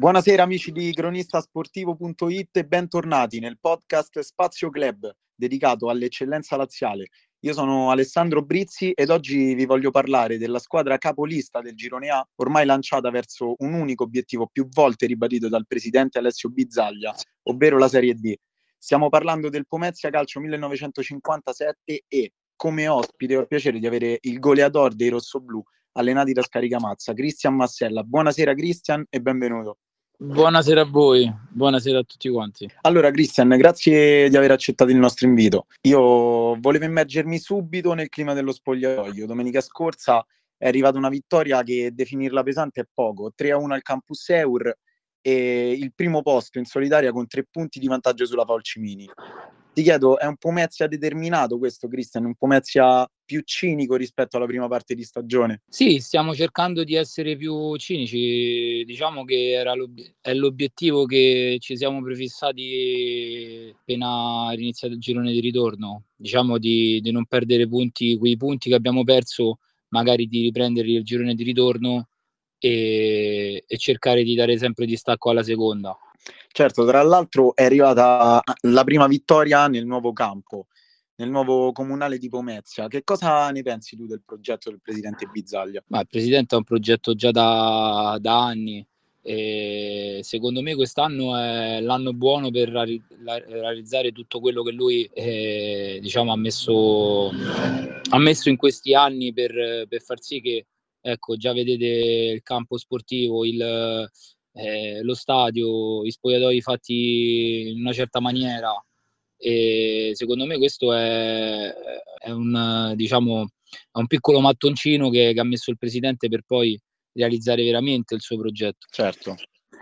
Buonasera amici di cronistasportivo.it e bentornati nel podcast Spazio Club dedicato all'eccellenza laziale. Io sono Alessandro Brizzi ed oggi vi voglio parlare della squadra capolista del Girone A, ormai lanciata verso un unico obiettivo più volte ribadito dal presidente Alessio Bizzaglia, ovvero la Serie D. Stiamo parlando del Pomezia Calcio 1957 e come ospite ho il piacere di avere il goleador dei rossoblù allenati da Scaricamazza, Cristian Massella. Buonasera Cristian e benvenuto. Buonasera a voi, buonasera a tutti quanti. Allora, Cristian, grazie di aver accettato il nostro invito. Io volevo immergermi subito nel clima dello spogliatoio. Domenica scorsa è arrivata una vittoria che definirla pesante è poco, 3-1 al Campus Eur e il primo posto in solitaria con tre punti di vantaggio sulla Falcimini. Ti chiedo, è un Pomezia determinato questo, Cristian? Un Pomezia più cinico rispetto alla prima parte di stagione? Sì, stiamo cercando di essere più cinici. Diciamo che l'ob- è l'obiettivo che ci siamo prefissati appena iniziato il girone di ritorno. Diciamo di, di non perdere punti, quei punti che abbiamo perso, magari di riprenderli il girone di ritorno e, e cercare di dare sempre distacco alla seconda. Certo, tra l'altro è arrivata la prima vittoria nel nuovo campo, nel nuovo comunale di Pomezia. Che cosa ne pensi tu del progetto del presidente Bizzaglia? Ma il presidente ha un progetto già da, da anni. E secondo me quest'anno è l'anno buono per realizzare tutto quello che lui eh, diciamo, ha, messo, ha messo in questi anni per, per far sì che ecco, già vedete il campo sportivo, il, eh, lo stadio, i spogliatoi fatti in una certa maniera e secondo me questo è, è un, diciamo, è un piccolo mattoncino che, che ha messo il presidente per poi realizzare veramente il suo progetto. Certo.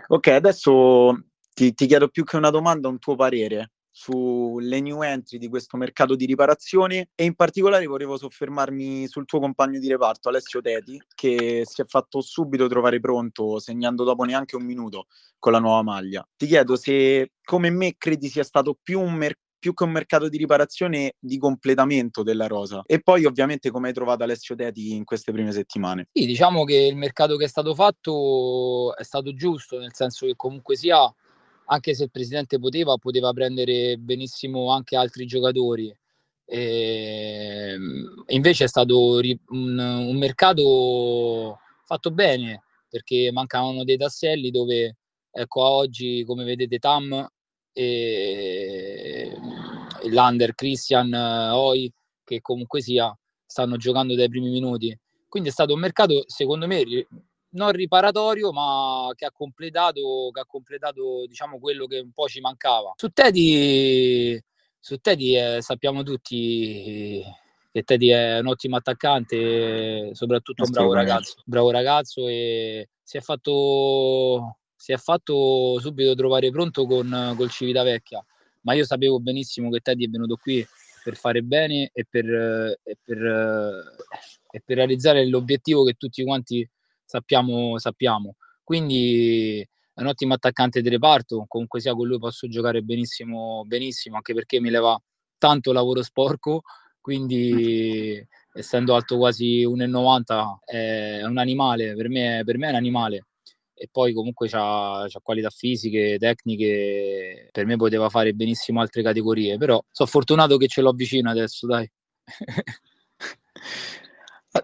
Ok, adesso ti, ti chiedo più che una domanda, un tuo parere sulle new entry di questo mercato di riparazione e in particolare volevo soffermarmi sul tuo compagno di reparto Alessio Teti che si è fatto subito trovare pronto segnando dopo neanche un minuto con la nuova maglia. Ti chiedo se come me credi sia stato più un mercato più che un mercato di riparazione di completamento della rosa. E poi ovviamente come hai trovato Alessio Teti in queste prime settimane? Sì, diciamo che il mercato che è stato fatto è stato giusto, nel senso che comunque sia anche se il presidente poteva, poteva prendere benissimo anche altri giocatori. E, ehm, invece è stato un, un, mercato fatto bene perché mancavano dei tasselli dove ecco oggi come vedete Tam e l'Under Christian Oi che comunque sia stanno giocando dai primi minuti quindi è stato un mercato secondo me non riparatorio, ma che ha completato, che ha completato diciamo, quello che un po' ci mancava. Su Teddy, su Teddy eh, sappiamo tutti che Teddy è un ottimo attaccante, soprattutto un bravo ragazzo, bravo ragazzo e si è fatto, si è fatto subito trovare pronto con col Civitavecchia, ma io sapevo benissimo che Teddy è venuto qui per fare bene e per, e per, e per realizzare l'obiettivo che tutti quanti sappiamo, sappiamo. Quindi è un ottimo attaccante di reparto, comunque sia con lui posso giocare benissimo, benissimo anche perché mi leva tanto lavoro sporco, quindi essendo alto quasi 1,90 è un animale, per me, per me è un animale. E poi comunque ha qualità fisiche, tecniche, per me poteva fare benissimo altre categorie, però sono fortunato che ce l'ho vicino adesso, dai.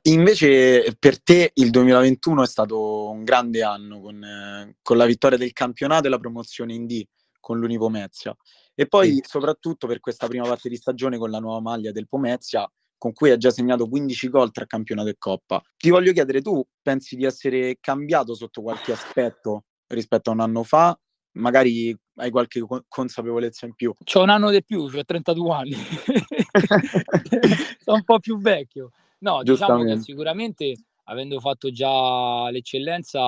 Invece per te il 2021 è stato un grande anno con, eh, con la vittoria del campionato e la promozione in D con l'Unipomezia. E poi sì. soprattutto per questa prima parte di stagione con la nuova maglia del Pomezia, con cui ha già segnato 15 gol tra campionato e coppa. Ti voglio chiedere, tu pensi di essere cambiato sotto qualche aspetto rispetto a un anno fa? Magari hai qualche consapevolezza in più. C'ho un anno di più, cioè 32 anni. Sono un po' più vecchio. No, diciamo che sicuramente avendo fatto già l'eccellenza,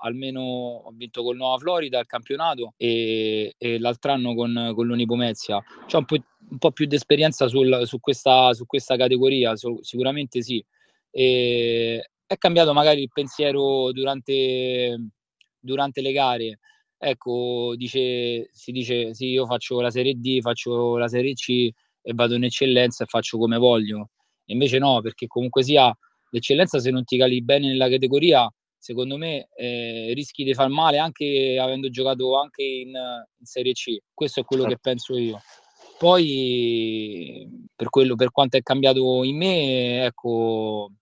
almeno ho vinto col Nuova Florida il campionato e, e l'altro anno con, con l'Unipomezia. C'è un po', un po' più di esperienza sul, su, questa, su, questa, categoria, so, sicuramente sì. E è cambiato magari il pensiero durante, durante le gare. Ecco, dice, si dice sì, io faccio la Serie D, faccio la Serie C e vado in eccellenza e faccio come voglio Invece no, perché comunque sia l'eccellenza se non ti cali bene nella categoria secondo me eh, rischi di far male anche avendo giocato anche in, in Serie C. Questo è quello certo. che penso io. Poi per, quello, per quanto è cambiato in me, ecco,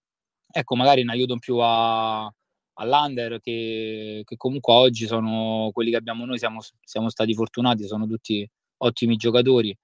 ecco magari ne aiuto in più a, all'Under che, che, comunque oggi sono quelli che abbiamo noi, siamo, siamo stati fortunati, sono tutti ottimi giocatori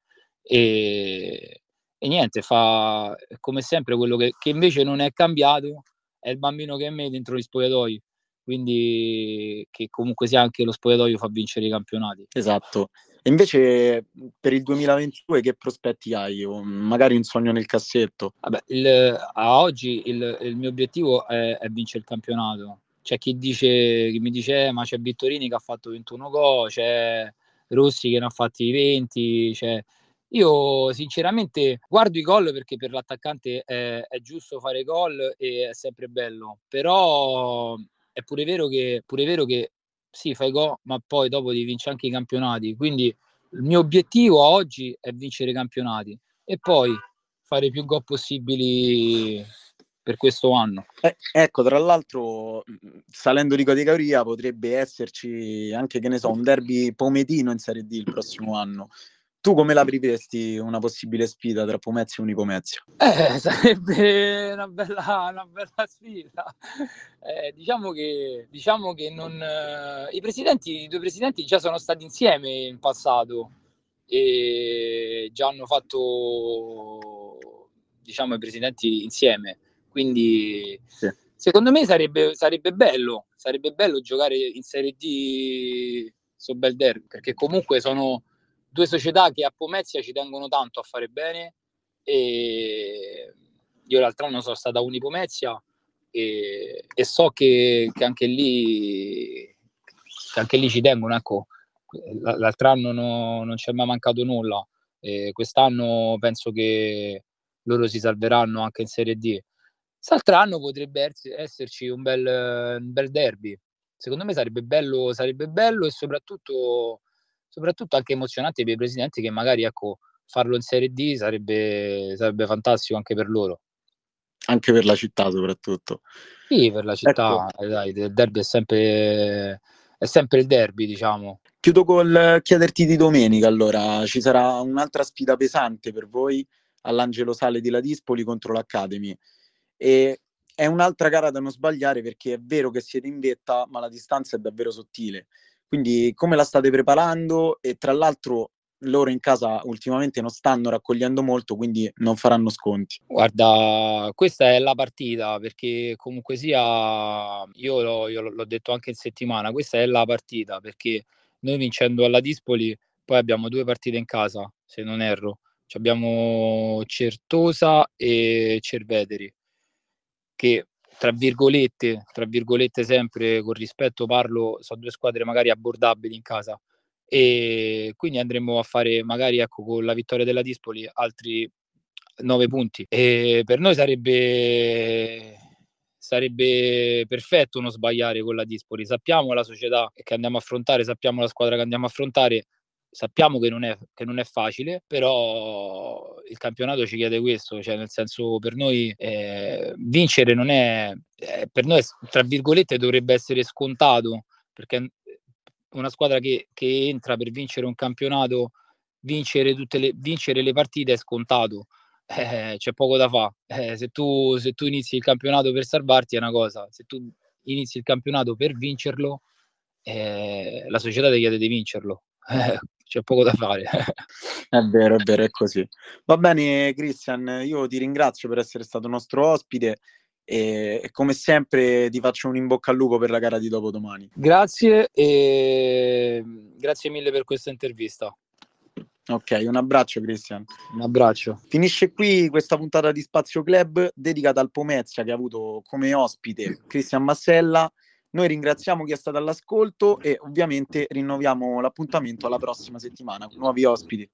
e, e niente, fa come sempre quello che, che invece non è cambiato è il bambino che è me dentro gli spogliatoi, quindi che comunque sia anche lo spogliatoio fa vincere i campionati. Esatto. E invece per il 2022 che prospetti hai? Magari un sogno nel cassetto? Vabbè, il, a oggi il, il, mio obiettivo è, è, vincere il campionato. C'è chi, dice, chi mi dice eh, ma c'è Vittorini che ha fatto 21 gol, c'è Rossi che ne ha fatti 20, c'è io sinceramente guardo i gol perché per l'attaccante è, è giusto fare gol e è sempre bello, però è pure vero che, pure vero che sì, fai gol, ma poi dopo devi vincere anche i campionati. Quindi il mio obiettivo oggi è vincere i campionati e poi fare più gol possibili per questo anno. Eh, ecco, tra l'altro, salendo di categoria potrebbe esserci anche, che ne so, un derby pometino in Serie D il prossimo anno. Tu come la vivresti una possibile sfida tra Pomezia e Unipomezia? Eh, sarebbe una bella, una bella sfida. Eh, diciamo che, diciamo che non, eh, i, presidenti, i due presidenti già sono stati insieme in passato e già hanno fatto diciamo i presidenti insieme. Quindi sì. secondo me sarebbe, sarebbe bello, sarebbe bello giocare in Serie D su Bel Derby, perché comunque sono due società che a Pomezia ci tengono tanto a fare bene e io l'altro anno sono stata a Unipomezia e, e so che, che, anche lì, che anche lì ci tengono ecco. L'altro anno no, non ci è mai mancato nulla e quest'anno penso che loro si salveranno anche in Serie D. Quest'altro anno potrebbe esserci un bel, un bel derby. Secondo me sarebbe bello, sarebbe bello e soprattutto soprattutto anche emozionante per i presidenti che magari ecco, farlo in Serie D sarebbe, sarebbe fantastico anche per loro. Anche per la città soprattutto. Sì, per la città, ecco. dai, il derby è sempre, è sempre il derby, diciamo. Chiudo col chiederti di domenica, allora, ci sarà un'altra sfida pesante per voi all'Angelo Sale di Ladispoli contro l'Academy. E è un'altra gara da non sbagliare perché è vero che siete in vetta, ma la distanza è davvero sottile. Quindi come la state preparando? E tra l'altro loro in casa ultimamente non stanno raccogliendo molto, quindi non faranno sconti. Guarda, questa è la partita perché comunque sia, io l'ho, io l'ho detto anche in settimana, questa è la partita perché noi vincendo alla Dispoli poi abbiamo due partite in casa, se non erro. Abbiamo Certosa e Cerveteri, che tra virgolette, tra virgolette sempre con rispetto parlo, sono due squadre magari abbordabili in casa. E quindi andremo a fare magari ecco con la vittoria della Dispoli altri nove punti. E per noi sarebbe sarebbe perfetto non sbagliare con la Dispoli. Sappiamo la società che andiamo a affrontare sappiamo la squadra che andiamo a affrontare sappiamo che non, è, che non è facile, però il campionato ci chiede questo, cioè nel senso per noi eh, vincere non è, eh, per noi tra virgolette dovrebbe essere scontato, perché una squadra che, che entra per vincere un campionato, vincere, tutte le, vincere le partite è scontato. Eh, c'è poco da fare. Eh, se, tu, se tu inizi il campionato per salvarti è una cosa, se tu inizi il campionato per vincerlo, eh, la società ti chiede di vincerlo. Eh, c'è poco da fare. è vero, è vero, è così. Va bene, Christian, io ti ringrazio per essere stato nostro ospite e, e come sempre ti faccio un in bocca al lupo per la gara di dopodomani. Grazie e grazie mille per questa intervista. Ok, un abbraccio Cristian. Un abbraccio. Finisce qui questa puntata di Spazio Club dedicata al Pomezia che ha avuto come ospite Cristian Massella noi ringraziamo chi è stato all'ascolto e ovviamente rinnoviamo l'appuntamento alla prossima settimana con nuovi ospiti.